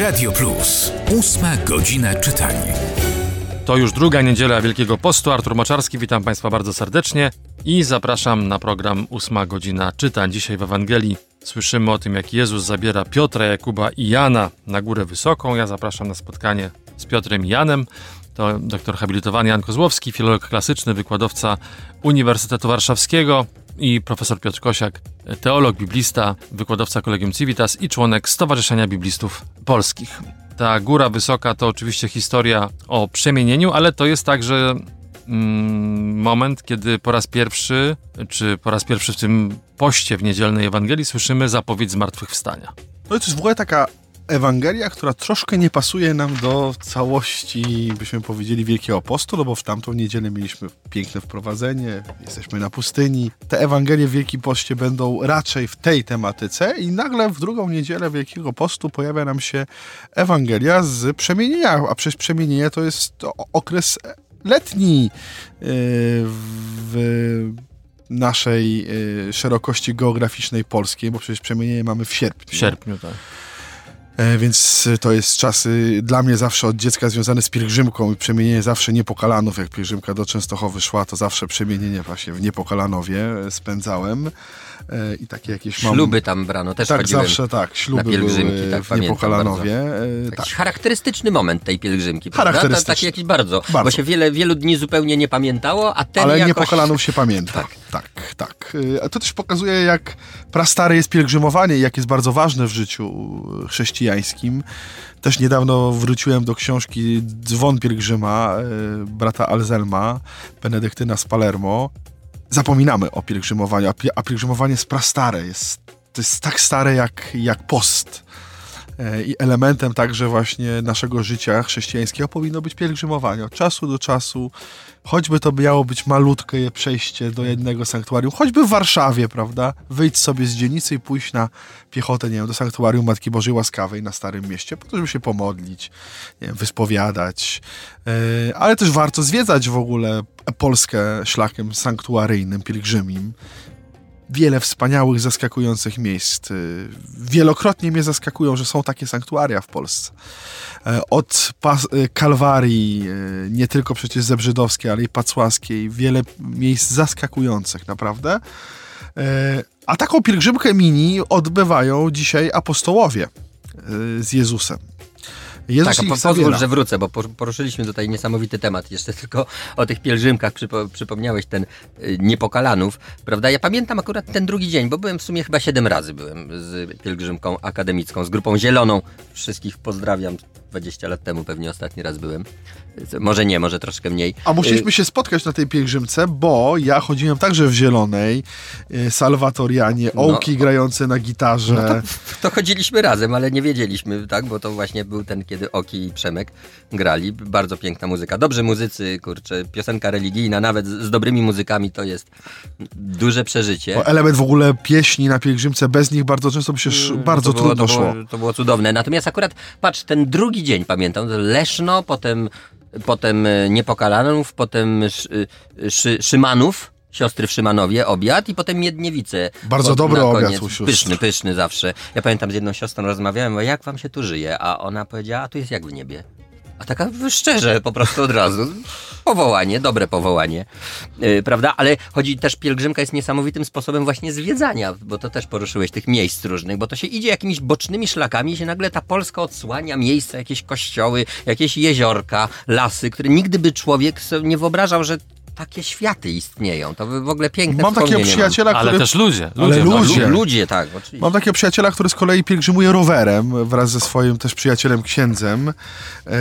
Radio Plus. Ósma godzina czytania. To już druga niedziela Wielkiego Postu. Artur Moczarski, witam Państwa bardzo serdecznie i zapraszam na program Ósma godzina czytań. Dzisiaj w Ewangelii słyszymy o tym, jak Jezus zabiera Piotra, Jakuba i Jana na Górę Wysoką. Ja zapraszam na spotkanie z Piotrem i Janem. To doktor habilitowany Jan Kozłowski, filolog klasyczny, wykładowca Uniwersytetu Warszawskiego i profesor Piotr Kosiak, teolog, biblista, wykładowca Kolegium Civitas i członek Stowarzyszenia Biblistów Polskich. Ta góra wysoka to oczywiście historia o przemienieniu, ale to jest także mm, moment, kiedy po raz pierwszy, czy po raz pierwszy w tym poście w niedzielnej Ewangelii słyszymy zapowiedź zmartwychwstania. No i to jest w ogóle taka Ewangelia, która troszkę nie pasuje nam do całości, byśmy powiedzieli, Wielkiego Postu, no bo w tamtą niedzielę mieliśmy piękne wprowadzenie, jesteśmy na pustyni. Te Ewangelie w Wielkim Poście będą raczej w tej tematyce i nagle w drugą niedzielę Wielkiego Postu pojawia nam się Ewangelia z przemienienia, a przecież przemienienie to jest okres letni yy, w naszej yy, szerokości geograficznej polskiej, bo przecież przemienienie mamy w sierpniu. W sierpniu, tak. E, więc to jest czasy dla mnie zawsze od dziecka związane z pielgrzymką i przemienienie zawsze Niepokalanów. Jak pielgrzymka do Częstochowy szła, to zawsze przemienienie właśnie w Niepokalanowie spędzałem. E, I takie jakieś mam... Śluby tam brano, też Tak, zawsze tak. Śluby na pielgrzymki, były tak, w Niepokalanowie. E, tak. charakterystyczny moment tej pielgrzymki, prawda? To taki jakiś bardzo, bardzo, bo się wiele, wielu dni zupełnie nie pamiętało, a ten Ale jakoś... Niepokalanów się pamięta. Tak. Tak, tak. A to też pokazuje, jak prastare jest pielgrzymowanie jak jest bardzo ważne w życiu chrześcijańskim. Też niedawno wróciłem do książki Dzwon pielgrzyma e, brata Alzelma, Benedyktyna z Palermo zapominamy o pielgrzymowaniu, a pielgrzymowanie jest prastare, jest, to jest tak stare jak, jak post. I elementem także właśnie naszego życia chrześcijańskiego powinno być pielgrzymowanie. Od czasu do czasu, choćby to miało być malutkie przejście do jednego sanktuarium, choćby w Warszawie, prawda? Wyjść sobie z dzielnicy i pójść na piechotę, nie wiem, do sanktuarium Matki Bożej Łaskawej na Starym Mieście, po to, żeby się pomodlić, nie wiem, wyspowiadać. E, ale też warto zwiedzać w ogóle Polskę szlakiem sanktuaryjnym, pielgrzymim wiele wspaniałych, zaskakujących miejsc. Y, wielokrotnie mnie zaskakują, że są takie sanktuaria w Polsce. E, od y, Kalwarii, y, nie tylko przecież Zebrzydowskiej, ale i Pacłaskiej, wiele miejsc zaskakujących, naprawdę. E, a taką pielgrzymkę mini odbywają dzisiaj apostołowie z Jezusem. Jezus tak, a po, pozwól, że wrócę, bo poruszyliśmy tutaj niesamowity temat. Jeszcze tylko o tych pielgrzymkach przypo, przypomniałeś ten y, Niepokalanów, prawda? Ja pamiętam akurat ten drugi dzień, bo byłem w sumie chyba siedem razy byłem z pielgrzymką akademicką, z grupą zieloną. Wszystkich pozdrawiam 20 lat temu pewnie ostatni raz byłem. Może nie, może troszkę mniej. A musieliśmy się spotkać na tej pielgrzymce, bo ja chodziłem także w zielonej, y, salwatorianie, no. ołki no, grające na gitarze. No to, to, chodziliśmy razem, ale nie wiedzieliśmy, tak, bo to właśnie był ten, kiedy Oki i Przemek grali. Bardzo piękna muzyka. Dobrzy muzycy, kurczę, piosenka religijna, nawet z, dobrymi muzykami to jest duże przeżycie. Bo element w ogóle pieśni na pielgrzymce, bez nich bardzo często by się sz, bardzo było, trudno to szło. Było, to było cudowne. Natomiast akurat, patrz, ten drugi dzień, pamiętam, Leszno, potem, potem e, Niepokalanów, potem szy, szy, Szymanów, siostry w Szymanowie, obiad i potem Miedniewice. Bardzo pod, dobry obiad u sióstr. Pyszny, pyszny zawsze. Ja pamiętam z jedną siostrą rozmawiałem, jak wam się tu żyje? A ona powiedziała, a tu jest jak w niebie. A taka szczerze, po prostu od razu. Powołanie, dobre powołanie, yy, prawda? Ale chodzi też, pielgrzymka jest niesamowitym sposobem właśnie zwiedzania, bo to też poruszyłeś tych miejsc różnych, bo to się idzie jakimiś bocznymi szlakami i się nagle ta Polska odsłania, miejsca, jakieś kościoły, jakieś jeziorka, lasy, które nigdy by człowiek sobie nie wyobrażał, że takie światy istnieją. To w ogóle piękne Mam takiego przyjaciela, który... Ale też ludzie. ludzie ale no, ludzie. ludzie, tak, oczywiście. Mam takiego przyjaciela, który z kolei pielgrzymuje rowerem wraz ze swoim też przyjacielem księdzem yy,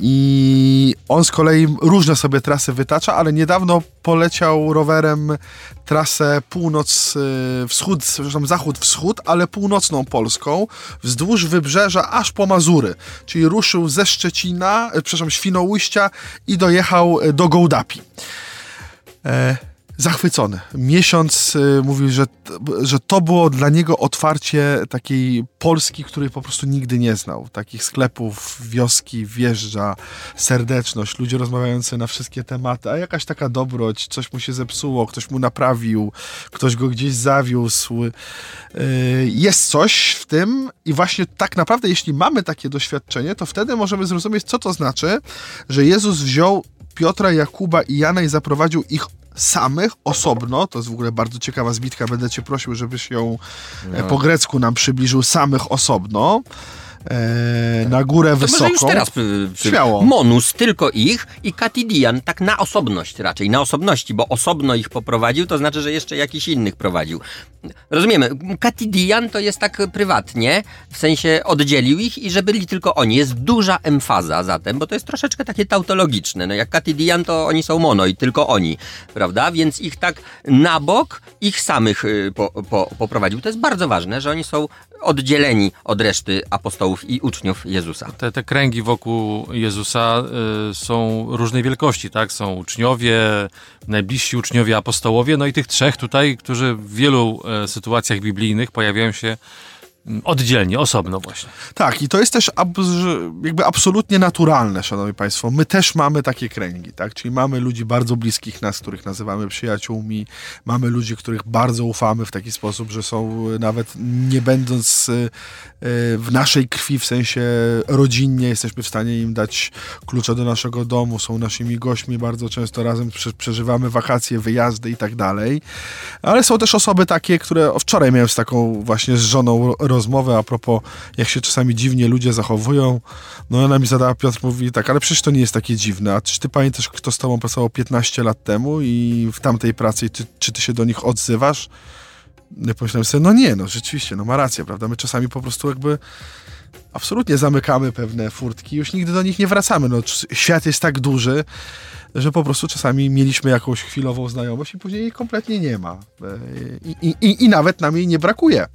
i on z kolei różne sobie trasy wytacza, ale niedawno poleciał rowerem trasę północ-wschód, e, przepraszam, zachód-wschód, ale północną Polską, wzdłuż wybrzeża aż po Mazury. Czyli ruszył ze Szczecina, e, przepraszam, Świnoujścia i dojechał do Gołdapi. E, zachwycony. Miesiąc y, mówił, że, że to było dla niego otwarcie takiej Polski, której po prostu nigdy nie znał. Takich sklepów, wioski, wjeżdża, serdeczność, ludzie rozmawiający na wszystkie tematy, a jakaś taka dobroć, coś mu się zepsuło, ktoś mu naprawił, ktoś go gdzieś zawiózł. Y, jest coś w tym i właśnie tak naprawdę, jeśli mamy takie doświadczenie, to wtedy możemy zrozumieć, co to znaczy, że Jezus wziął Piotra, Jakuba i Jana i zaprowadził ich samych, osobno, to jest w ogóle bardzo ciekawa zbitka, będę cię prosił, żebyś ją e, no. po grecku nam przybliżył, samych osobno e, na górę to wysoką. Może już teraz przy, przy Śmiało. Monus, tylko ich i Katidian, tak na osobność raczej, na osobności, bo osobno ich poprowadził, to znaczy, że jeszcze jakiś innych prowadził. Rozumiemy, Katidian to jest tak prywatnie, w sensie oddzielił ich i że byli tylko oni. Jest duża emfaza zatem, bo to jest troszeczkę takie tautologiczne. No jak Katidian to oni są mono i tylko oni, prawda? Więc ich tak na bok, ich samych y, po, po, poprowadził. To jest bardzo ważne, że oni są oddzieleni od reszty apostołów i uczniów Jezusa. Te, te kręgi wokół Jezusa y, są różnej wielkości, tak? Są uczniowie, najbliżsi uczniowie, apostołowie, no i tych trzech tutaj, którzy w wielu y, sytuacjach biblijnych pojawiają się oddzielnie, osobno właśnie. Tak, i to jest też ab jakby absolutnie naturalne, szanowni państwo. My też mamy takie kręgi, tak? Czyli mamy ludzi bardzo bliskich nas, których nazywamy przyjaciółmi, mamy ludzi, których bardzo ufamy w taki sposób, że są nawet nie będąc e, w naszej krwi, w sensie rodzinnie, jesteśmy w stanie im dać klucze do naszego domu, są naszymi gośćmi, bardzo często razem przeżywamy wakacje, wyjazdy i tak dalej. Ale są też osoby takie, które wczoraj miałem z taką właśnie z żoną rozmowę a propos, jak się czasami dziwnie ludzie zachowują. No ona mi zadała, Piotr mówi tak, ale przecież to nie jest takie dziwne. A czy ty pamiętasz, kto z tobą pracował 15 lat temu i w tamtej pracy, czy, czy ty się do nich odzywasz? Ja pomyślałem sobie, no nie, no rzeczywiście, no ma rację, prawda? My czasami po prostu jakby absolutnie zamykamy pewne furtki, już nigdy do nich nie wracamy. No, świat jest tak duży, że po prostu czasami mieliśmy jakąś chwilową znajomość i później jej kompletnie nie ma. E, I, i, i nawet nam jej nie brakuje e,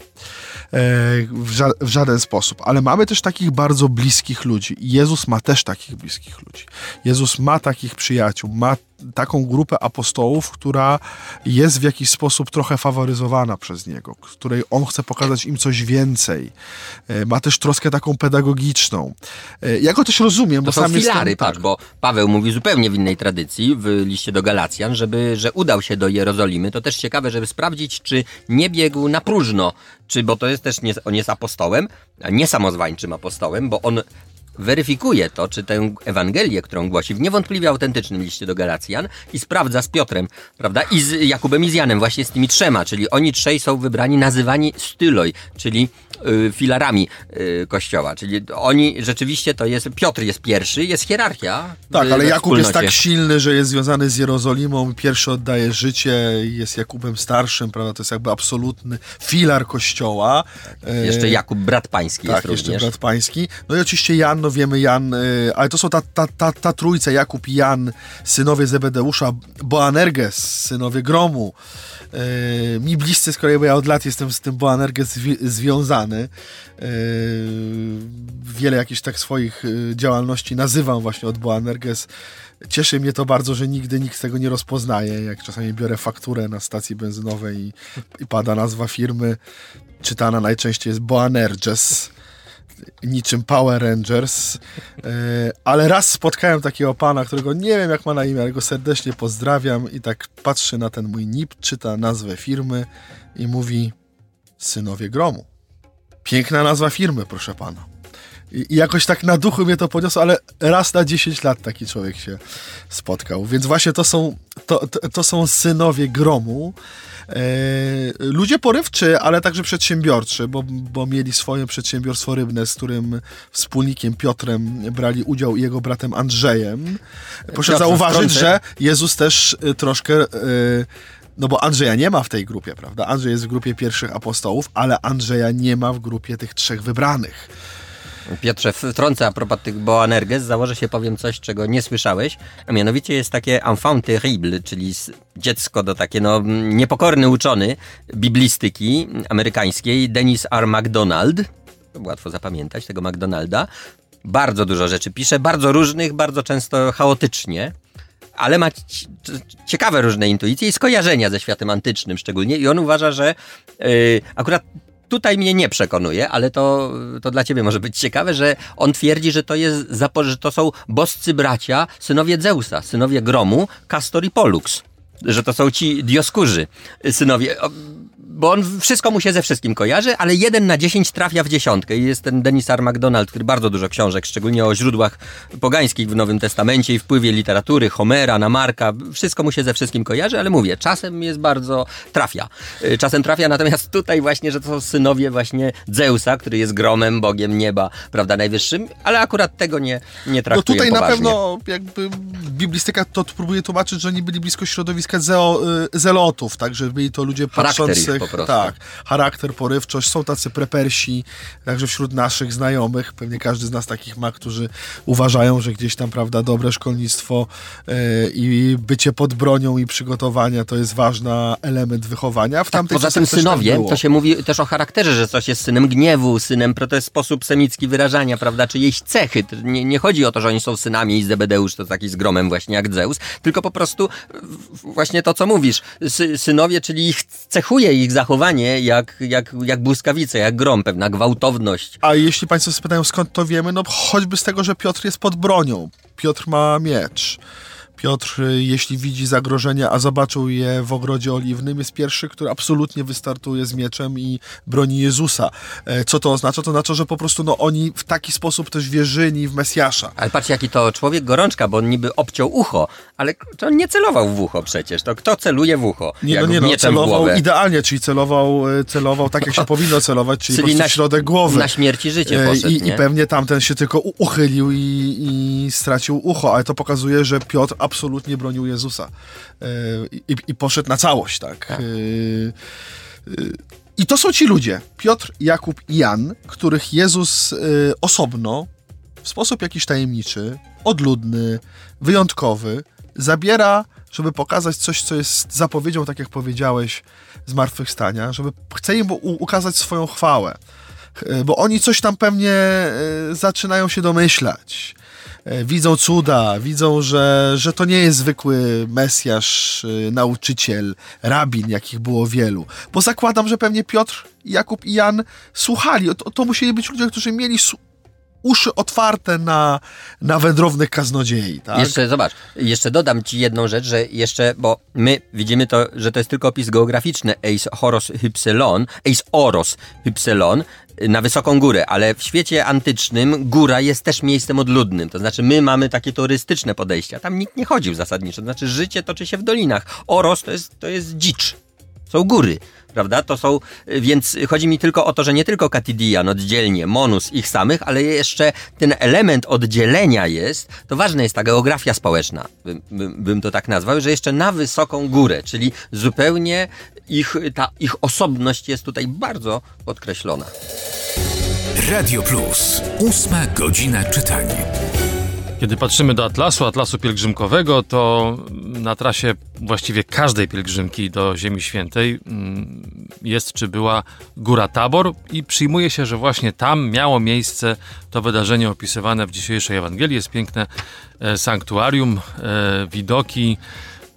w, ża w, żaden sposób. Ale mamy też takich bardzo bliskich ludzi. Jezus ma też takich bliskich ludzi. Jezus ma takich przyjaciół, ma taką grupę apostołów, która jest w jakiś sposób trochę faworyzowana przez niego, której on chce pokazać im coś więcej. E, ma też troskę taką pedagogiczną. Ja go też rozumiem. To bo są sam filary, jestem, patrz, tak. bo Paweł mówi zupełnie w innej tradycji tradycji w liście do Galacjan, żeby, że udał się do Jerozolimy. To też ciekawe, żeby sprawdzić, czy nie biegł na próżno, czy, bo to jest też, nie, on jest apostołem, nie samozwańczym apostołem, bo on weryfikuje to, czy tę Ewangelię, którą głosi w niewątpliwie autentycznym liście do Galacjan i sprawdza z Piotrem, prawda, i z Jakubem i z Janem, właśnie z tymi trzema, czyli oni trzej są wybrani, nazywani styloj, czyli filarami y, kościoła, czyli oni rzeczywiście to jest, Piotr jest pierwszy, jest hierarchia. Tak, ale Jakub jest tak silny, że jest związany z Jerozolimą, pierwszy oddaje życie, jest Jakubem starszym, prawda, to jest jakby absolutny filar kościoła. Tak, jeszcze Jakub, brat pański tak, jest również. jeszcze brat pański. No i oczywiście Jan, no wiemy Jan, y, ale to są ta, ta, ta, ta trójca, Jakub i Jan, synowie Zebedeusza, Boanerges, synowie Gromu, y, mi bliscy z kolei, bo ja od lat jestem z tym Boanerges zwi związany. Y, wiele jakichś tak swoich działalności nazywam właśnie od Boanerges. Cieszy mnie to bardzo, że nigdy nikt tego nie rozpoznaje. Jak czasami biorę fakturę na stacji benzynowej i, i pada nazwa firmy, czytana najczęściej jest Boanerges niczym Power Rangers, e, ale raz spotkałem takiego pana, którego nie wiem jak ma na imię, ale go serdecznie pozdrawiam i tak patrzy na ten mój NIP, czyta nazwę firmy i mówi Synowie Gromu. Piękna nazwa firmy, proszę pana. I jakoś tak na duchu mnie to podniosło, ale raz na 10 lat taki człowiek się spotkał. Więc właśnie to są, to, to, to są synowie gromu. E, ludzie porywczy, ale także przedsiębiorczy, bo, bo mieli swoje przedsiębiorstwo rybne, z którym wspólnikiem Piotrem brali udział i jego bratem Andrzejem. Proszę Piotr, zauważyć, że Jezus też e, troszkę. E, no bo Andrzeja nie ma w tej grupie, prawda? Andrzej jest w grupie pierwszych apostołów, ale Andrzeja nie ma w grupie tych trzech wybranych. Piotrze, wtrącę a propos tych Boanerges, założę się powiem coś, czego nie słyszałeś, a mianowicie jest takie enfant terrible, czyli dziecko do takie, no, niepokorny uczony biblistyki amerykańskiej, Dennis R. MacDonald, łatwo zapamiętać tego McDonalda, bardzo dużo rzeczy pisze, bardzo różnych, bardzo często chaotycznie, ale ma ciekawe różne intuicje i skojarzenia ze światem antycznym szczególnie i on uważa, że yy, akurat tutaj mnie nie przekonuje, ale to, to dla ciebie może być ciekawe, że on twierdzi, że to, jest, że to są boscy bracia, synowie Zeusa, synowie Gromu, Castor i Pollux. Że to są ci dioskurzy, synowie bo on wszystko mu się ze wszystkim kojarzy, ale jeden na dziesięć trafia w dziesiątkę. I jest ten Denis R. MacDonald, który bardzo dużo książek, szczególnie o źródłach pogańskich w Nowym Testamencie i wpływie literatury, Homera, na Marka, wszystko mu się ze wszystkim kojarzy, ale mówię, czasem jest bardzo trafia. Y, czasem trafia, natomiast tutaj właśnie, że to są synowie właśnie Zeusa, który jest gromem, bogiem nieba, prawda, najwyższym, ale akurat tego nie, nie traktuje No tutaj poważnie. na pewno jakby biblistyka to próbuje tłumaczyć, że oni byli blisko środowiska zeo, y, zelotów, tak, że byli to ludzie patrzących prostu. Tak, charakter, porywczość. Są tacy prepersi, także wśród naszych znajomych. Pewnie każdy z nas takich ma, którzy uważają, że gdzieś tam, prawda, dobre szkolnictwo yy, i bycie pod bronią i przygotowania to jest ważny element wychowania. W tak, poza tym tak synowie, tak to się mówi też o charakterze, że coś jest synem gniewu, synem, to jest sposób semicki wyrażania, prawda, czyjejś cechy. Nie, nie chodzi o to, że oni są synami i Zebedeusz to taki z gromem właśnie jak Zeus, tylko po prostu właśnie to, co mówisz. Sy, synowie, czyli ich cechuje ich zachowanie jak, jak, jak błyskawice, jak grom, pewna gwałtowność. A jeśli Państwo spytają skąd to wiemy, no choćby z tego, że Piotr jest pod bronią. Piotr ma miecz. Piotr, jeśli widzi zagrożenie, a zobaczył je w ogrodzie oliwnym, jest pierwszy, który absolutnie wystartuje z mieczem i broni Jezusa. E, co to oznacza? To oznacza, że po prostu no, oni w taki sposób też wierzyli w Mesjasza. Ale patrz, jaki to człowiek gorączka, bo on niby obciął ucho, ale to on nie celował w ucho przecież. To kto celuje w ucho? Nie, no nie, no, celował idealnie, czyli celował, e, celował tak, jak się powinno celować, czyli, czyli po na, środek głowy. Na śmierci życie poszedł, I, I, pewnie tamten się tylko uchylił i, i stracił ucho, ale to pokazuje, że Piotr absolutnie bronił Jezusa e, i, i poszedł na całość, tak. tak. E, e, I to są ci ludzie, Piotr, Jakub i Jan, których Jezus osobno, w sposób jakiś tajemniczy, odludny, wyjątkowy, zabiera, żeby pokazać coś, co jest zapowiedzią, tak jak powiedziałeś, zmartwychwstania, żeby chce im ukazać swoją chwałę. Bo oni coś tam pewnie zaczynają się domyślać. E, widzą cuda, widzą, że, że to nie jest zwykły Mesjasz, e, nauczyciel, rabin, jakich było wielu. Bo zakładam, że pewnie Piotr, Jakub i Jan słuchali. To, to musieli być ludzie, którzy mieli uszy otwarte na, na wędrownych kaznodziei. Tak? Jeszcze zobacz, jeszcze dodam ci jedną rzecz, że jeszcze, bo my widzimy to, że to jest tylko opis geograficzny Eis Horos Hypsilon, Eis Oros Hypsilon, na wysoką górę, ale w świecie antycznym góra jest też miejscem odludnym. To znaczy, my mamy takie turystyczne podejścia. Tam nikt nie chodził zasadniczo. To znaczy, życie toczy się w dolinach. Oros to jest, to jest dzicz. Są góry, prawda? To są, więc chodzi mi tylko o to, że nie tylko Katidian oddzielnie, Monus ich samych, ale jeszcze ten element oddzielenia jest, to ważna jest ta geografia społeczna, bym, bym, bym to tak nazwał, że jeszcze na wysoką górę, czyli zupełnie ich, ta ich osobność jest tutaj bardzo podkreślona. Radio Plus, ósma godzina czytania. Kiedy patrzymy do Atlasu, Atlasu pielgrzymkowego, to na trasie właściwie każdej pielgrzymki do Ziemi Świętej mm, jest czy była Góra Tabor i przyjmuje się, że właśnie tam miało miejsce to wydarzenie opisywane w dzisiejszej Ewangelii. Jest piękne e, sanktuarium, e, widoki,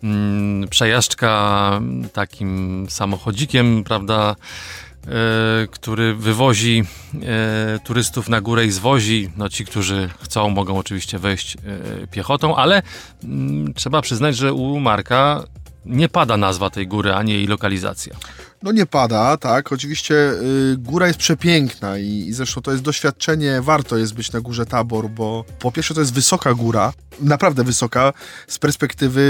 mm, przejażdżka takim samochodzikiem, prawda, który wywozi e, turystów na górę i zwozi. No ci, którzy chcą, mogą oczywiście wejść e, piechotą, ale mm, trzeba przyznać, że u Marka nie pada nazwa tej góry, ani jej lokalizacja. No nie pada, tak. Oczywiście y, góra jest przepiękna i, i zresztą to jest doświadczenie, warto jest być na górze Tabor, bo po pierwsze to jest wysoka góra, naprawdę wysoka z perspektywy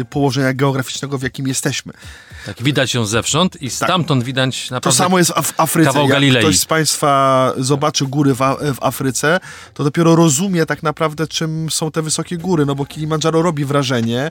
y, położenia geograficznego, w jakim jesteśmy. Tak, widać ją zewsząd i tak. stamtąd tak. widać naprawdę To samo jest w Afryce. Kawał Jak Galilei. ktoś z Państwa zobaczy góry w, w, Afryce, to dopiero rozumie tak naprawdę, czym są te wysokie góry, no bo Kilimandżaro robi wrażenie,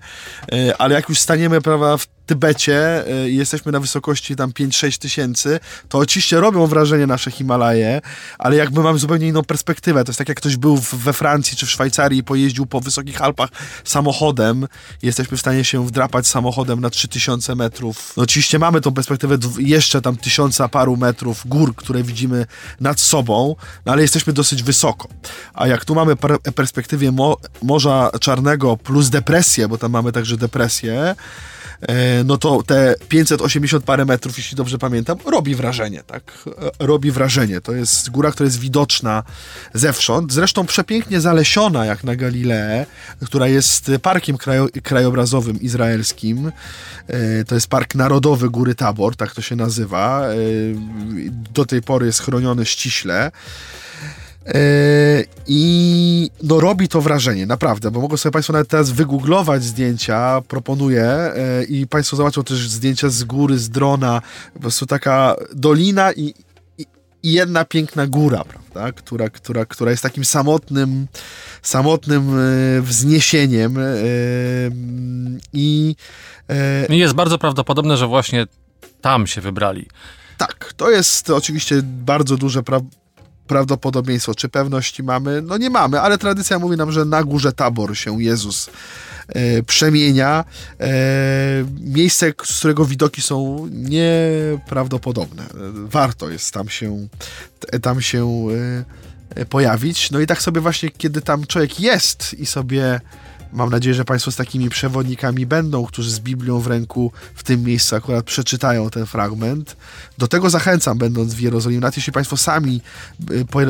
y, ale jak już staniemy prawda, w Tybecie y, i jesteśmy na wysokości tam 5-6 tysięcy, to oczywiście robią wrażenie nasze Himalaje, ale jakby mamy zupełnie inną perspektywę. To jest tak jak ktoś był we Francji czy w Szwajcarii i pojeździł po wysokich Alpach samochodem jesteśmy w stanie się wdrapać samochodem na 3000 metrów. No oczywiście mamy tą perspektywę jeszcze tam tysiąca paru metrów gór, które widzimy nad sobą, no ale jesteśmy dosyć wysoko. A jak tu mamy perspektywie mo Morza Czarnego plus depresję, bo tam mamy także depresję, no to te 580 parę metrów, jeśli dobrze pamiętam, robi wrażenie, tak? E, robi wrażenie. To jest góra, która jest widoczna zewsząd, zresztą przepięknie zalesiona, jak na Galileę, która jest parkiem krajo krajobrazowym izraelskim. E, to jest Park Narodowy Góry Tabor, tak to się nazywa. Do tej pory jest chroniony ściśle. E, I no robi to wrażenie, naprawdę, bo mogą sobie Państwo nawet teraz wygooglować zdjęcia, proponuję e, i Państwo zobaczą też zdjęcia z góry, z drona, po prostu taka dolina i, i, i jedna piękna góra, prawda, która, która, która jest takim samotnym, samotnym e, wzniesieniem i... Jest bardzo prawdopodobne, że właśnie tam się wybrali. Tak, to jest oczywiście bardzo duże pra prawdopodobieństwo, czy pewności mamy? No nie mamy, ale tradycja mówi nam, że na górze Tabor się Jezus e, przemienia. E, miejsce, z którego widoki są nieprawdopodobne. Warto jest tam się, tam się e, pojawić. No i tak sobie właśnie, kiedy tam człowiek jest i sobie Mam nadzieję, że Państwo z takimi przewodnikami będą, którzy z Biblią w ręku w tym miejscu akurat przeczytają ten fragment. Do tego zachęcam, będąc w Jerozolimie. Nawet jeśli Państwo sami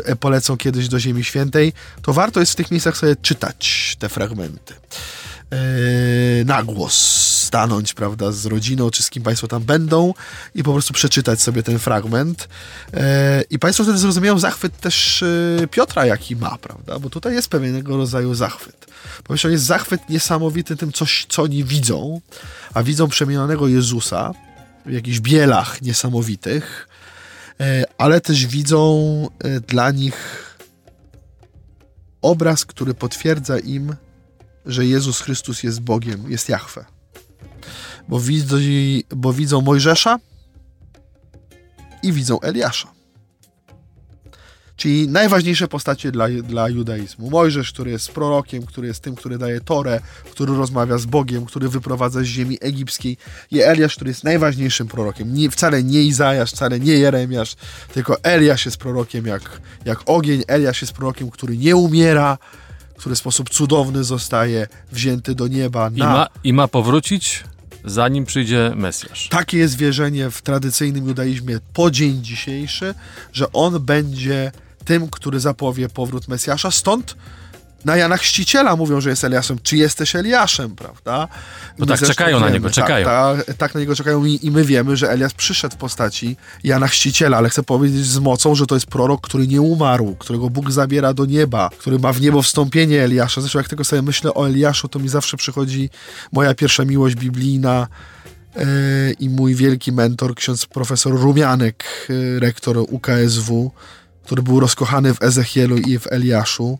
y, polecą kiedyś do Ziemi Świętej, to warto jest w tych miejscach sobie czytać te fragmenty. Yy, na głos stanąć, prawda, z rodziną, czy z kim Państwo tam będą i po prostu przeczytać sobie ten fragment. Yy, I Państwo wtedy zrozumieją zachwyt też yy, Piotra, jaki ma, prawda, bo tutaj jest pewnego rodzaju zachwyt. Po pierwsze, jest zachwyt niesamowity tym, coś, co oni widzą, a widzą przemienionego Jezusa w jakichś bielach niesamowitych, ale też widzą dla nich obraz, który potwierdza im, że Jezus Chrystus jest Bogiem, jest Jahwe. Bo, widzą, bo widzą Mojżesza i widzą Eliasza. Czyli najważniejsze postacie dla, dla judaizmu. Mojżesz, który jest prorokiem, który jest tym, który daje Torę, który rozmawia z Bogiem, który wyprowadza z ziemi egipskiej. I Eliasz, który jest najważniejszym prorokiem. Nie, wcale nie Izajasz, wcale nie Jeremiasz, tylko Eliasz jest prorokiem jak, jak ogień. Eliasz jest prorokiem, który nie umiera, który w sposób cudowny zostaje wzięty do nieba. Na... I, ma, I ma powrócić zanim przyjdzie Mesjasz. Takie jest wierzenie w tradycyjnym judaizmie po dzień dzisiejszy, że on będzie tym, który zapowie powrót Mesjasza. Stąd na Jana Chrzciciela mówią, że jest Eliaszem. Czy jesteś Eliaszem, prawda? No tak, czekają wiemy, na niego, czekają. Tak, tak, tak, na niego czekają i, i my wiemy, że Eliasz przyszedł w postaci Jana Chrzciciela, ale chcę powiedzieć z mocą, że to jest prorok, który nie umarł, którego Bóg zabiera do nieba, który ma w niebo wstąpienie Eliasza. Zresztą jak tego sobie myślę o Eliaszu, to mi zawsze przychodzi moja pierwsza miłość biblijna, e, i mój wielki mentor, ksiądz profesor Rumianek, e, rektor UKSW, który był rozkochany w Ezechielu i w Eliaszu.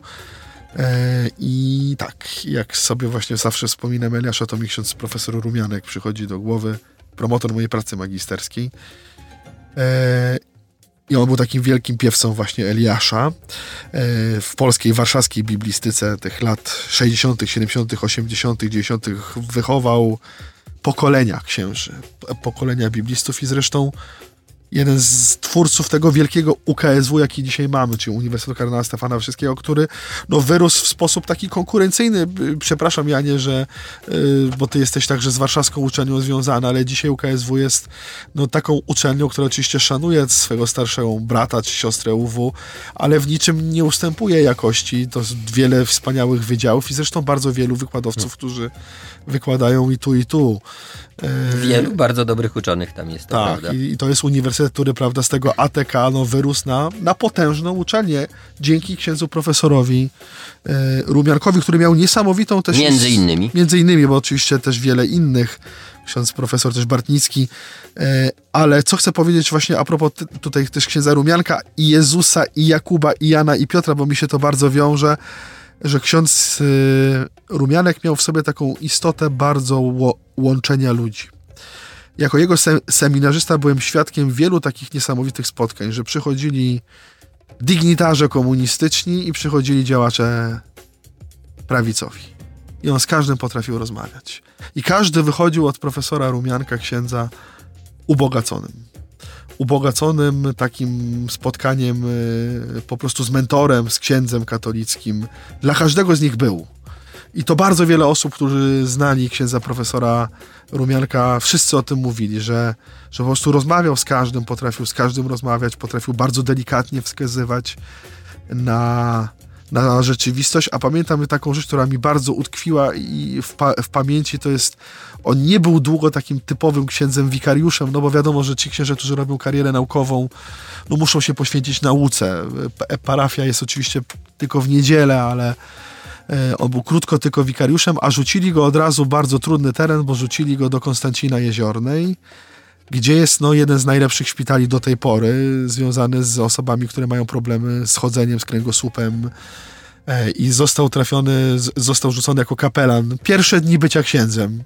E, I tak, jak sobie właśnie zawsze wspominam Eliasza, to mi ksiądz profesor Rumianek przychodzi do głowy, promotor mojej pracy magisterskiej. E, I on był takim wielkim piewcą właśnie Eliasza. E, w polskiej, warszawskiej biblistyce tych lat 60., 70., 80., 90. wychował pokolenia księży, pokolenia biblistów i zresztą jeden z twórców tego wielkiego UKSW, jaki dzisiaj mamy, czyli Uniwersytetu Kardynała Stefana Wszystkiego, który no, wyrósł w sposób taki konkurencyjny. Przepraszam, Janie, że, y, bo ty jesteś także z warszawską uczelnią związana, ale dzisiaj UKSW jest no, taką uczelnią, która oczywiście szanuje swego starszego brata czy siostrę UW, ale w niczym nie ustępuje jakości. To jest wiele wspaniałych wydziałów i zresztą bardzo wielu wykładowców, hmm. którzy wykładają i tu, i tu. E, Wielu bardzo dobrych uczonych tam jest, to tak, prawda. I, I, to jest uniwersytet, który prawda, z tego ATK no, wyrósł na, na potężną uczelnię dzięki księdzu profesorowi e, Rumiarkowi, który miał niesamowitą też... Między innymi. Między innymi, bo oczywiście też wiele innych. Ksiądz profesor też Bartnicki. E, ale co chcę powiedzieć właśnie a propos tutaj też księdza Rumianka i Jezusa, i Jakuba, i Jana, i Piotra, bo mi się to bardzo wiąże że ksiądz y, Rumianek miał w sobie taką istotę bardzo łączenia ludzi. jako jego se seminarzysta byłem świadkiem wielu takich niesamowitych spotkań, że przychodzili dignitarze komunistyczni i przychodzili działacze prawicowi. I on z każdym potrafił rozmawiać. I każdy wychodził od profesora Rumianka, księdza, ubogaconym. Ubogaconym takim spotkaniem y, po prostu z mentorem, z księdzem katolickim. Dla każdego z nich był. I to bardzo wiele osób, którzy znali księdza profesora Rumianka, wszyscy o tym mówili, że, że po prostu rozmawiał z każdym, potrafił z każdym rozmawiać, potrafił bardzo delikatnie wskazywać na, na rzeczywistość. A pamiętam taką rzecz, która mi bardzo utkwiła i w, pa, w pamięci, to jest on nie był długo takim typowym księdzem wikariuszem, no bo wiadomo, że ci księże, którzy robią karierę naukową, no muszą się poświęcić nauce. Parafia jest oczywiście tylko w niedzielę, ale E, on był krótko tylko wikariuszem, a rzucili go od razu bardzo trudny teren, bo rzucili go do Konstancina Jeziornej, gdzie jest no, jeden z najlepszych szpitali do tej pory, związany z osobami, które mają problemy z chodzeniem, z kręgosłupem. E, I został trafiony, został rzucony jako kapelan. Pierwsze dni bycia księdzem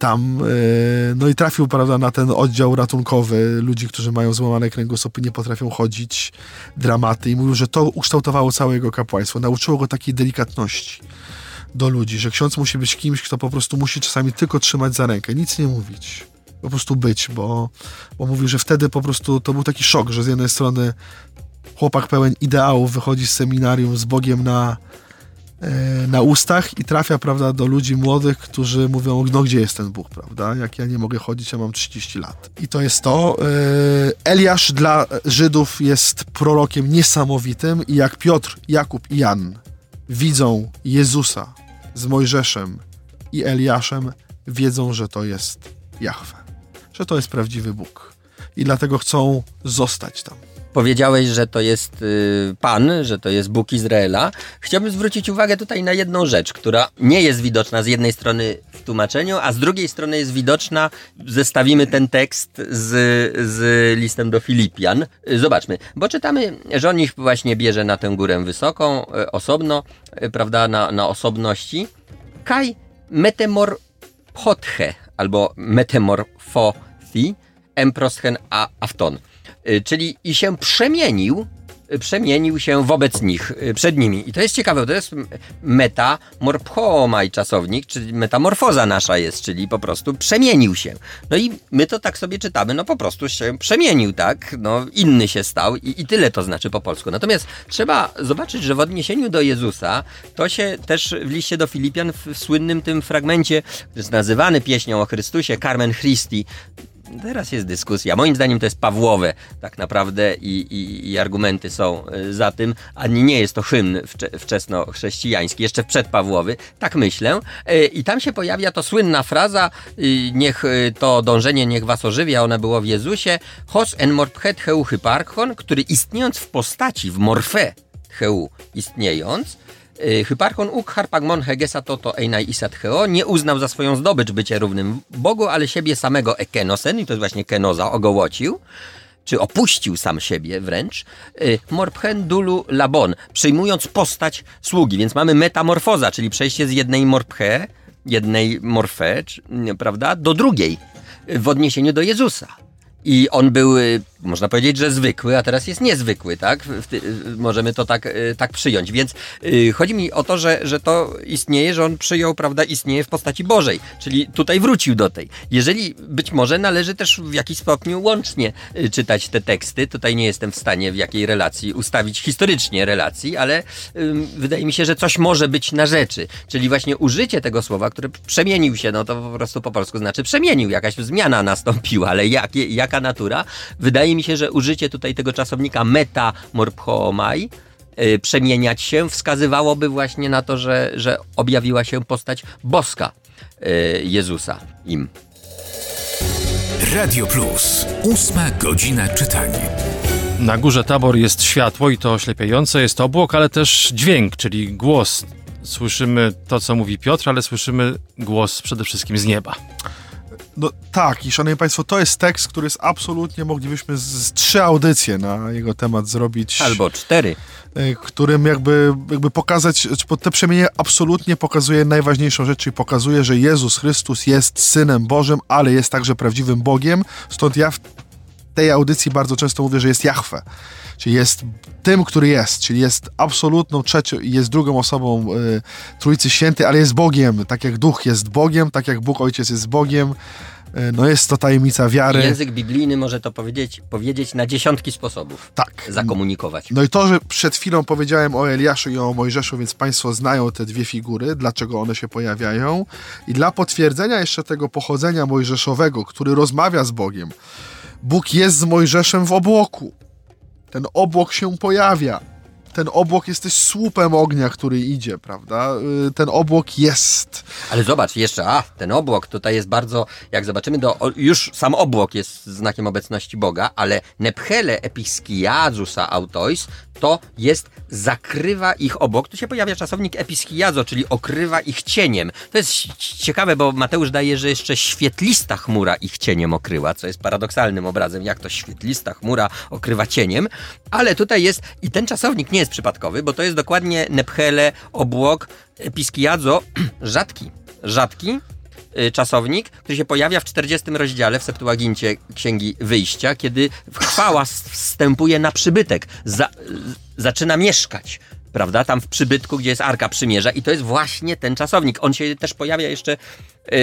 tam, e, no i trafił, prawda, na ten oddział ratunkowy. Ludzi, którzy mają złamane kręgosłupy, nie potrafią chodzić, dramaty. I mówił, że to ukształtowało całe jego kapłaństwo, nauczyło go takiej delikatności do ludzi, że ksiądz musi być kimś, kto po prostu musi czasami tylko trzymać za rękę, nic nie mówić, po prostu być, bo, bo mówił, że wtedy po prostu to był taki szok, że z jednej strony chłopak pełen ideałów wychodzi z seminarium z Bogiem na na ustach i trafia, prawda, do ludzi młodych, którzy mówią, no gdzie jest ten Bóg, prawda, jak ja nie mogę chodzić, ja mam 30 lat. I to jest to. E, Eliasz dla Żydów jest prorokiem niesamowitym i jak Piotr, Jakub i Jan widzą Jezusa z Mojżeszem i Eliaszem, wiedzą, że to jest Jahwe, że to jest prawdziwy Bóg. I dlatego chcą zostać tam. Powiedziałeś, że to jest y, Pan, że to jest Bóg Izraela. Chciałbym zwrócić uwagę tutaj na jedną rzecz, która nie jest widoczna z jednej strony w tłumaczeniu, a z drugiej strony jest widoczna. Zestawimy ten tekst z, z listem do Filipian. Y, zobaczmy, bo czytamy, że on ich właśnie bierze na tę górę wysoką, y, osobno, prawda, na, na osobności. Kaj metemorphothe albo metemorfothi emproschen a afton. Y, czyli i się przemienił przemienił się wobec nich, y, przed nimi. I to jest ciekawe, to jest metamorphomaj czasownik, czyli metamorfoza nasza jest, czyli po prostu przemienił się. No i my to tak sobie czytamy, no po prostu się przemienił, tak? No inny się stał i, i tyle to znaczy po polsku. Natomiast trzeba zobaczyć, że w odniesieniu do Jezusa, to się też w liście do Filipian w, w słynnym tym fragmencie, który jest nazywany pieśnią o Chrystusie, Carmen Christi, Teraz jest dyskusja. Moim zdaniem to jest Pawłowe tak naprawdę i, i, i argumenty są y, za tym, a nie jest to hymn wcze, wczesnochrześcijański, jeszcze przedpawłowy, tak myślę. Y, I tam się pojawia to słynna fraza, y, niech to dążenie niech was ożywia, ona było w Jezusie, hos en morphet heu hyparchon, który istniejąc w postaci, w morfe heu istniejąc, Hyparchon uk harpagmon hegesa toto einai isat heo nie uznał za swoją zdobycz bycie równym Bogu, ale siebie samego ekenosen, i to jest właśnie kenoza, ogołocił, czy opuścił sam siebie wręcz, y, morphen dulu labon, przyjmując postać sługi, więc mamy metamorfoza, czyli przejście z jednej morphe, jednej morfe, prawda, do drugiej w odniesieniu do Jezusa. I on był, y, można powiedzieć, że zwykły, a teraz jest niezwykły, tak? możemy to tak, y, tak przyjąć. Więc yy, chodzi mi o to, że, że to istnieje, że on przyjął, prawda, istnieje w postaci Bożej. Czyli tutaj wrócił do tej. Jeżeli być może należy też w jakiś stopniu łącznie yy, czytać te teksty, tutaj nie jestem w stanie w jakiej relacji ustawić historycznie relacji, ale wydaje mi się, że coś może być na rzeczy. Czyli właśnie użycie tego słowa, które przemienił się, no to po prostu po polsku znaczy przemienił, jakaś zmiana nastąpiła, ale jak jaka natura. Wydaje mi się, że użycie tutaj tego czasownika metamorphomai yy, przemieniać się wskazywałoby właśnie na to, że, że objawiła się postać boska yy, Jezusa im. Radio Plus. Ósma godzina czytania. Na górze Tabor jest światło i to oślepiające, jest obłok, ale też dźwięk, czyli głos. Słyszymy to, co mówi Piotr, ale słyszymy głos przede wszystkim z nieba. No tak, i szanowni państwo, to jest tekst, który jest absolutnie, moglibyśmy z, z trzy audycje na jego temat zrobić. Albo cztery. y, którym jakby, jakby pokazać, bo te przemienie absolutnie pokazuje najważniejszą rzecz, czyli pokazuje, że Jezus Chrystus jest Synem Bożym, ale jest także prawdziwym Bogiem, stąd ja w tej audycji bardzo często mówię, że jest Jahwe, czyli jest tym, który jest, czyli jest absolutną trzecią i jest drugą osobą y, Trójcy Świętej, ale jest Bogiem, tak jak Duch jest Bogiem, tak jak Bóg Ojciec jest Bogiem, y, no jest to tajemnica wiary. Język biblijny może to powiedzieć, powiedzieć na dziesiątki sposobów. Tak. Zakomunikować. No i to, że przed chwilą powiedziałem o Eliaszu i o Mojżeszu, więc Państwo znają te dwie figury, dlaczego one się pojawiają. I dla potwierdzenia jeszcze tego pochodzenia mojżeszowego, który rozmawia z Bogiem, Bóg jest z Mojżeszem w obłoku. Ten obłok się pojawia. Ten obłok jest też słupem ognia, który idzie, prawda? Y, Ten obłok jest. Ale zobacz, jeszcze, a, ten obłok tutaj jest bardzo, jak zobaczymy, do, już sam obłok jest znakiem obecności Boga, ale nepchele episkiazusa autois to jest, zakrywa ich obłok. Tu się pojawia czasownik episkiazo, czyli okrywa ich cieniem. To jest ciekawe, bo Mateusz daje, że jeszcze świetlista chmura ich cieniem okryła, co jest paradoksalnym obrazem, jak to świetlista chmura okrywa cieniem, ale tutaj jest, i ten czasownik nie jest przypadkowy, bo to jest dokładnie nepchele, obłok, episkiazo, rzadki. Rzadki, czasownik, który się pojawia w 40 rozdziale w Septuagincie Księgi Wyjścia, kiedy chwała wstępuje na przybytek, za, y, zaczyna mieszkać. Prawda? Tam w przybytku, gdzie jest Arka Przymierza i to jest właśnie ten czasownik. On się też pojawia jeszcze y,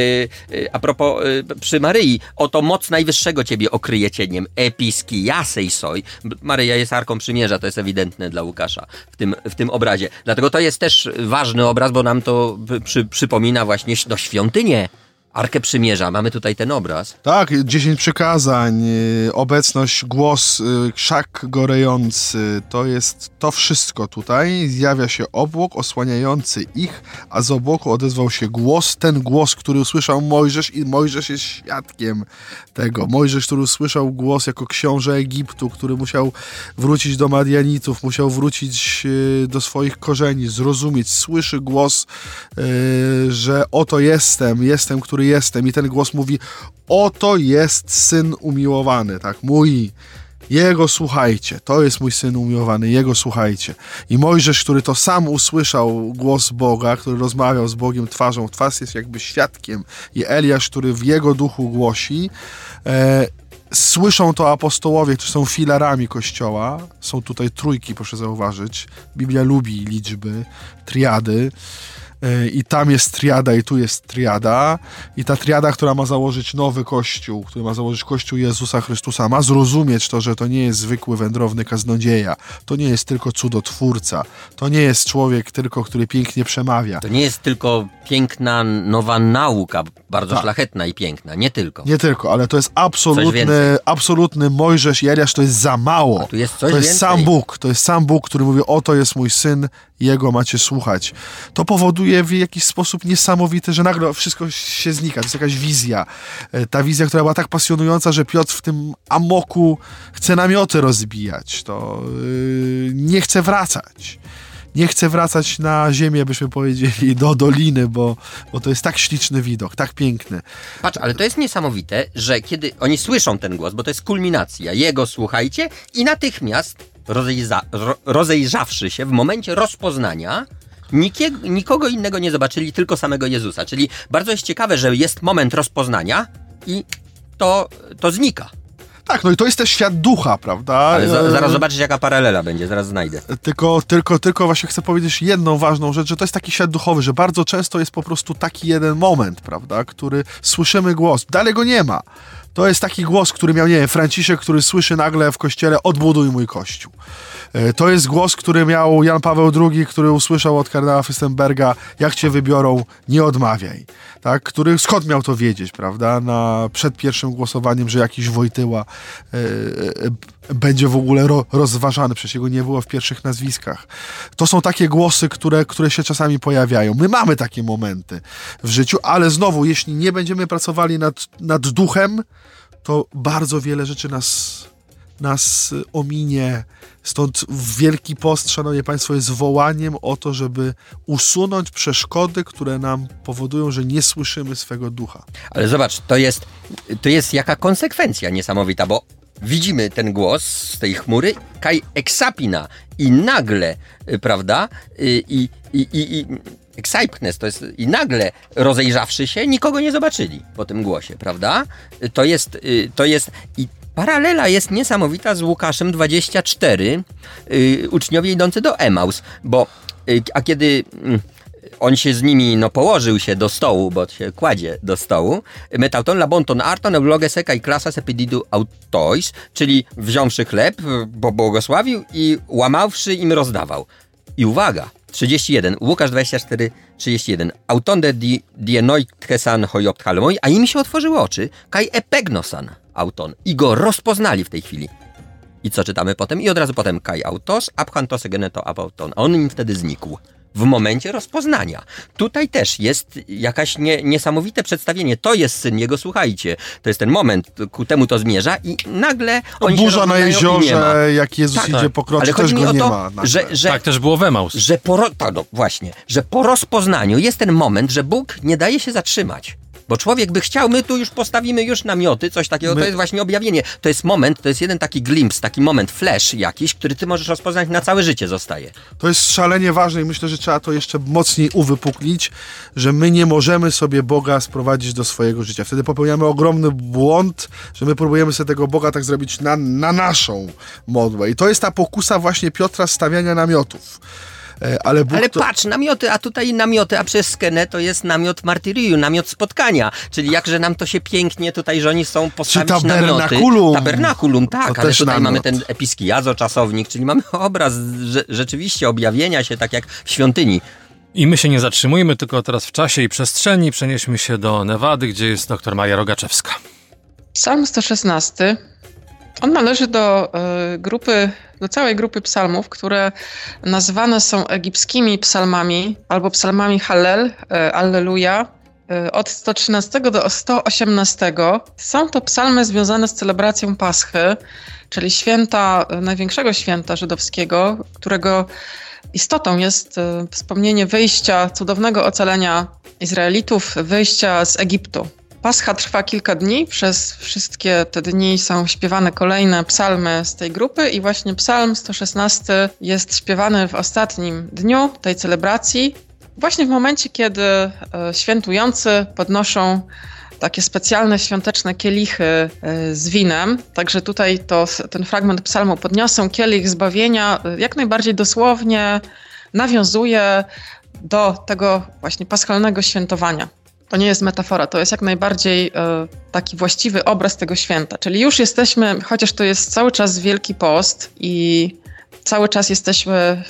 y, a propos y, przy Maryi. Oto moc Najwyższego ciebie okryje cieniem. Episkiasej soj. B- Maryja jest Arką Przymierza, to jest ewidentne dla Łukasza w tym, w tym obrazie. Dlatego to jest też ważny obraz, bo nam to przy, przypomina właśnie no, świątynię. Arkę Przymierza. Mamy tutaj ten obraz. Tak, dziesięć przykazań, y, obecność, głos, y, krzak gorejący, to jest to wszystko tutaj. Zjawia się obłok osłaniający ich, a z obłoku odezwał się głos, ten głos, który usłyszał Mojżesz i Mojżesz jest świadkiem tego. Mojżesz, który usłyszał głos jako książę Egiptu, który musiał wrócić do Madianitów, musiał wrócić y, do swoich korzeni, zrozumieć, słyszy głos, że oto jestem, jestem, który jestem i ten głos mówi, oto jest Syn umiłowany, tak, mój, jego słuchajcie, to jest mój Syn umiłowany, jego słuchajcie. I Mojżesz, który to sam usłyszał głos Boga, który rozmawiał z Bogiem twarzą w twarz, jest jakby świadkiem i Eliasz, który w jego duchu głosi, e, Słyszą to apostołowie, którzy są filarami kościoła. Są tutaj trójki, proszę zauważyć. Biblia lubi liczby, triady. Yy, I tam jest triada, i tu jest triada. I ta triada, która ma założyć nowy kościół, który ma założyć kościół Jezusa Chrystusa, ma zrozumieć to, że to nie jest zwykły wędrowny kaznodzieja. To nie jest tylko cudotwórca. To nie jest człowiek tylko, który pięknie przemawia. To nie jest tylko piękna, nowa nauka, bardzo Tak. szlachetna i piękna. Nie tylko. Nie tylko, ale to jest absolutny, absolutny Mojżesz i Eliasz, to jest za mało. Jest to jest więcej. sam Bóg, to jest sam Bóg, który mówi, oto jest mój syn, jego macie słuchać. To powoduje w jakiś sposób niesamowity, że nagle wszystko się znika, to jest jakaś wizja. E, Ta wizja, która była tak pasjonująca, że Piotr w tym amoku chce namioty rozbijać, to yy, nie chce wracać. Nie chce wracać na ziemię, byśmy powiedzieli, do doliny, bo, bo to jest tak śliczny widok, tak piękny. Patrz, ale to jest niesamowite, że kiedy oni słyszą ten głos, bo to jest kulminacja, jego słuchajcie i natychmiast rozejza, ro, rozejrzawszy się w momencie rozpoznania, nikiego, nikogo innego nie zobaczyli, tylko samego Jezusa. Czyli bardzo jest ciekawe, że jest moment rozpoznania i to, to znika. Tak, no i to jest też świat ducha, prawda? Ale za, zaraz zobaczysz, jaka paralela będzie, zaraz znajdę. Tylko, tylko, tylko właśnie chcę powiedzieć jedną ważną rzecz, że to jest taki świat duchowy, że bardzo często jest po prostu taki jeden moment, prawda, który słyszymy głos, dalej go nie ma. To jest taki głos, który miał, nie wiem, Franciszek, który słyszy nagle w kościele odbuduj mój kościół. E, To jest głos, który miał Jan Paweł II, który usłyszał od kardynała Fürstenberga, jak cię wybiorą, nie odmawiaj. Tak? Który, skąd miał to wiedzieć, prawda? Na, przed pierwszym głosowaniem, że jakiś Wojtyła e, będzie w ogóle ro, rozważany, przecież jego nie było w pierwszych nazwiskach. To są takie głosy, które, które się czasami pojawiają. My mamy takie momenty w życiu, ale znowu, jeśli nie będziemy pracowali nad, nad duchem, to bardzo wiele rzeczy nas nas ominie. Stąd Wielki Post, Szanowni Państwo, jest wołaniem o to, żeby usunąć przeszkody, które nam powodują, że nie słyszymy swego ducha. Ale zobacz, to jest, to jest jaka konsekwencja niesamowita, bo widzimy ten głos z tej chmury, kaj eksapina i nagle, y, prawda, y, i, i, i, i to jest i nagle rozejrzawszy się, nikogo nie zobaczyli po tym głosie, prawda? To jest, to jest i Paralela jest niesamowita z Łukaszem 24, yy, uczniowie idący do Emaus, bo a kiedy yy, on się z nimi no, położył się do stołu, bo się kładzie do stołu, metauton labonton arton euloge i klasa sepididu autois, czyli wziąwszy chleb, bo błogosławił i łamawszy im rozdawał. I uwaga, 31, Łukasz 24, 31. Autonde di, dienoiktesan hojopt halmoi, a im się otworzyły oczy, kaj epegnosan auton. I go rozpoznali w tej chwili. I co czytamy potem? I od razu potem kaj autos, abchantose geneto abauton. On im wtedy znikł w momencie rozpoznania. Tutaj też jest jakaś nie, niesamowite przedstawienie. To jest syn jego, słuchajcie. To jest ten moment, ku temu to zmierza i nagle no, oni Burza na jeziorze, jak Jezus tak, idzie tak. po krocie, Ale też chodzi mi go o nie to, ma. Że, że, tak też było w Emaus. Że po, tak, no, właśnie, że po rozpoznaniu jest ten moment, że Bóg nie daje się zatrzymać. Bo człowiek by chciał, my tu już postawimy już namioty, coś takiego, my... to jest właśnie objawienie. To jest moment, to jest jeden taki glimpse, taki moment, flash jakiś, który ty możesz rozpoznać na całe życie zostaje. To jest szalenie ważne i myślę, że trzeba to jeszcze mocniej uwypuklić, że my nie możemy sobie Boga sprowadzić do swojego życia. Wtedy popełniamy ogromny błąd, że my próbujemy sobie tego Boga tak zrobić na, na naszą modłę. I to jest ta pokusa właśnie Piotra stawiania namiotów. Ale, Bóg Ale to... patrz, namioty, a tutaj namioty, a przez skenę to jest namiot martyrium, namiot spotkania. Czyli jakże nam to się pięknie tutaj, że oni są postawić Czy tabernakulum. namioty. Tabernakulum, tak, To ale tutaj namiot. mamy ten episkiazo czasownik, czyli mamy obraz że, rzeczywiście objawienia się tak jak w świątyni. I my się nie zatrzymujemy, tylko teraz w czasie i przestrzeni przenieśmy się do Nevady, gdzie jest dr Maja Rogaczewska. Psalm 116. On należy do y, grupy, do całej grupy psalmów, które nazywane są egipskimi psalmami albo psalmami Hallel, y, Alleluja. Y, od 113 do 118 są to psalmy związane z celebracją Paschy, czyli święta, największego święta żydowskiego, którego istotą jest wspomnienie wyjścia, cudownego ocalenia Izraelitów, wyjścia z Egiptu. Pascha trwa kilka dni, przez wszystkie te dni są śpiewane kolejne psalmy z tej grupy i właśnie psalm 116 jest śpiewany w ostatnim dniu tej celebracji, właśnie w momencie, kiedy świętujący podnoszą takie specjalne świąteczne kielichy z winem. Także tutaj to, ten fragment psalmu podniosą kielich zbawienia jak najbardziej dosłownie nawiązuje do tego właśnie paschalnego świętowania. To nie jest metafora, to jest jak najbardziej e, taki właściwy obraz tego święta. Czyli już jesteśmy, chociaż to jest cały czas Wielki Post i cały czas jesteśmy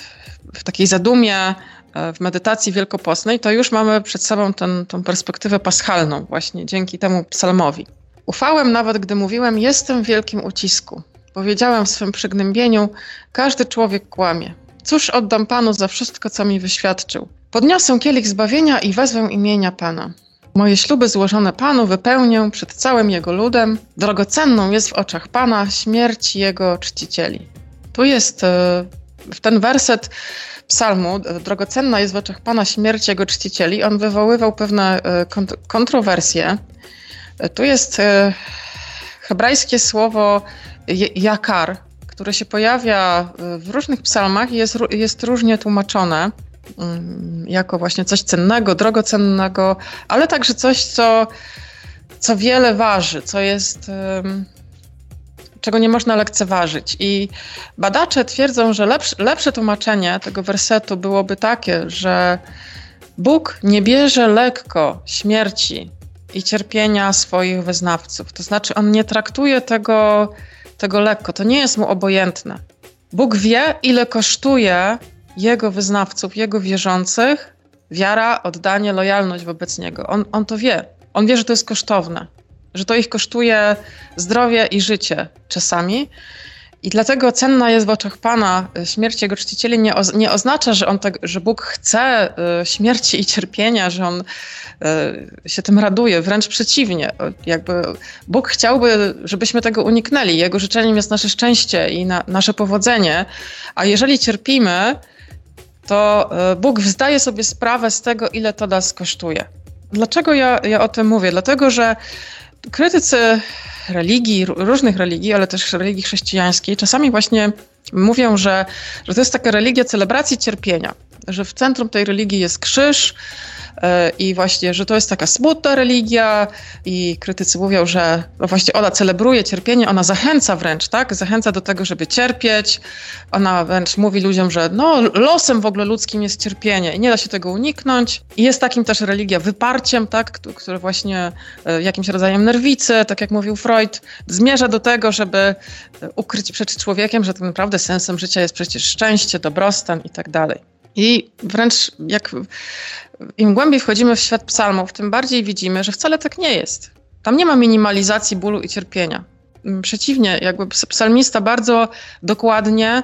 w takiej zadumie, e, w medytacji wielkopostnej, to już mamy przed sobą ten, tą perspektywę paschalną, właśnie dzięki temu psalmowi. Ufałem nawet, gdy mówiłem, jestem w wielkim ucisku. Powiedziałem w swym przygnębieniu, każdy człowiek kłamie. Cóż oddam Panu za wszystko, co mi wyświadczył? Podniosę kielich zbawienia i wezwę imienia Pana. Moje śluby złożone Panu wypełnię przed całym Jego ludem. Drogocenną jest w oczach Pana śmierć Jego czcicieli. Tu jest ten werset psalmu, drogocenna jest w oczach Pana śmierć Jego czcicieli. On wywoływał pewne kontrowersje. Tu jest hebrajskie słowo jakar, które się pojawia w różnych psalmach i jest, jest różnie tłumaczone jako właśnie coś cennego, drogocennego, ale także coś, co, co wiele waży, co jest, czego nie można lekceważyć. I badacze twierdzą, że lepsze, lepsze tłumaczenie tego wersetu byłoby takie, że Bóg nie bierze lekko śmierci i cierpienia swoich wyznawców. To znaczy, on nie traktuje tego, tego lekko, to nie jest mu obojętne. Bóg wie, ile kosztuje jego wyznawców, jego wierzących, wiara, oddanie, lojalność wobec niego. On, on to wie. On wie, że to jest kosztowne, że to ich kosztuje zdrowie i życie czasami. I dlatego cenna jest w oczach Pana śmierć Jego czcicieli nie, nie oznacza, że, on tak, że Bóg chce śmierci i cierpienia, że On się tym raduje, wręcz przeciwnie. Jakby Bóg chciałby, żebyśmy tego uniknęli. Jego życzeniem jest nasze szczęście i na, nasze powodzenie, a jeżeli cierpimy, to Bóg zdaje sobie sprawę z tego, ile to nas kosztuje. Dlaczego ja, ja o tym mówię? Dlatego, że krytycy religii, różnych religii, ale też religii chrześcijańskiej, czasami właśnie mówią, że, że to jest taka religia celebracji cierpienia, że w centrum tej religii jest krzyż, E, i właśnie, że to jest taka smutna religia i krytycy mówią, że no właśnie ona celebruje cierpienie, ona zachęca wręcz, tak? Zachęca do tego, żeby cierpieć. Ona wręcz mówi ludziom, że no losem w ogóle ludzkim jest cierpienie i nie da się tego uniknąć. I jest takim też religia wyparciem, tak? Które właśnie e, jakimś rodzajem nerwicy, tak jak mówił Freud, zmierza do tego, żeby e, ukryć przed człowiekiem, że tak naprawdę sensem życia jest przecież szczęście, dobrostan i tak dalej. I wręcz jak im głębiej wchodzimy w świat psalmów, tym bardziej widzimy, że wcale tak nie jest. Tam nie ma minimalizacji bólu i cierpienia. Mm, przeciwnie, jakby psalmista bardzo dokładnie,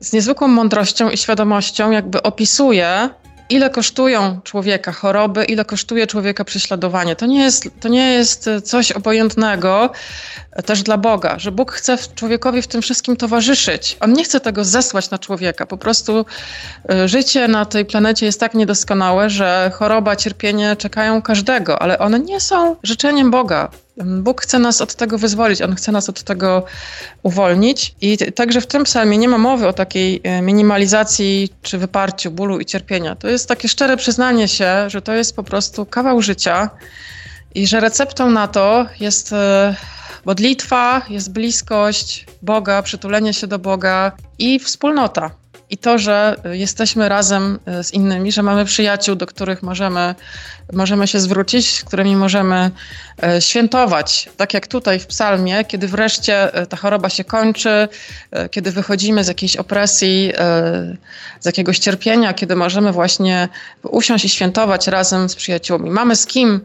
z niezwykłą mądrością i świadomością, jakby opisuje ile kosztują człowieka choroby, ile kosztuje człowieka prześladowanie. To nie jest, to nie jest coś obojętnego też dla Boga, że Bóg chce człowiekowi w tym wszystkim towarzyszyć. On nie chce tego zesłać na człowieka. Po prostu y, życie na tej planecie jest tak niedoskonałe, że choroba, cierpienie czekają każdego, ale one nie są życzeniem Boga. Bóg chce nas od tego wyzwolić, On chce nas od tego uwolnić. I także w tym psalmie nie ma mowy o takiej e, minimalizacji czy wyparciu bólu i cierpienia. To jest takie szczere przyznanie się, że to jest po prostu kawał życia i że receptą na to jest e, modlitwa, jest bliskość Boga, przytulenie się do Boga i wspólnota i to, że jesteśmy razem e, z innymi, że mamy przyjaciół, do których możemy, możemy się zwrócić, z którymi możemy e, świętować. Tak jak tutaj w psalmie, kiedy wreszcie e, ta choroba się kończy, kiedy wychodzimy z jakiejś opresji, z jakiegoś cierpienia, kiedy możemy właśnie usiąść i świętować razem z przyjaciółmi. Mamy z kim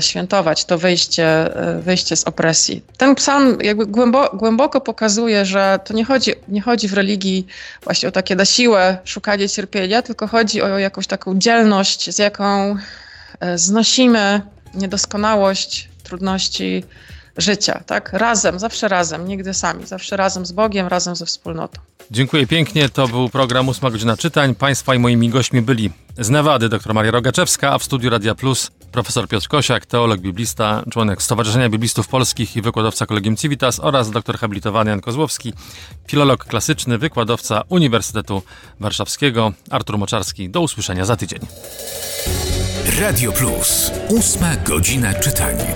świętować to wyjście, wyjście z opresji. Ten psalm jakby głęboko, głęboko pokazuje, że to nie chodzi, nie chodzi w religii właśnie o takie na siłę szukanie cierpienia, tylko chodzi o jakąś taką dzielność, z jaką e, znosimy niedoskonałość, trudności życia, tak? Razem, zawsze razem, nigdy sami, zawsze razem z Bogiem, razem ze wspólnotą. Dziękuję pięknie. To był program 8 godzina czytań. Państwa i moimi gośćmi byli z Nevady dr Maria Rogaczewska, a w studiu Radia Plus profesor Piotr Kosiak, teolog biblista, członek Stowarzyszenia Biblistów Polskich i wykładowca Kolegium Civitas oraz doktor habilitowany Jan Kozłowski, filolog klasyczny, wykładowca Uniwersytetu Warszawskiego, Artur Moczarski. Do usłyszenia za tydzień. Radio Plus. Ósma godzina czytania.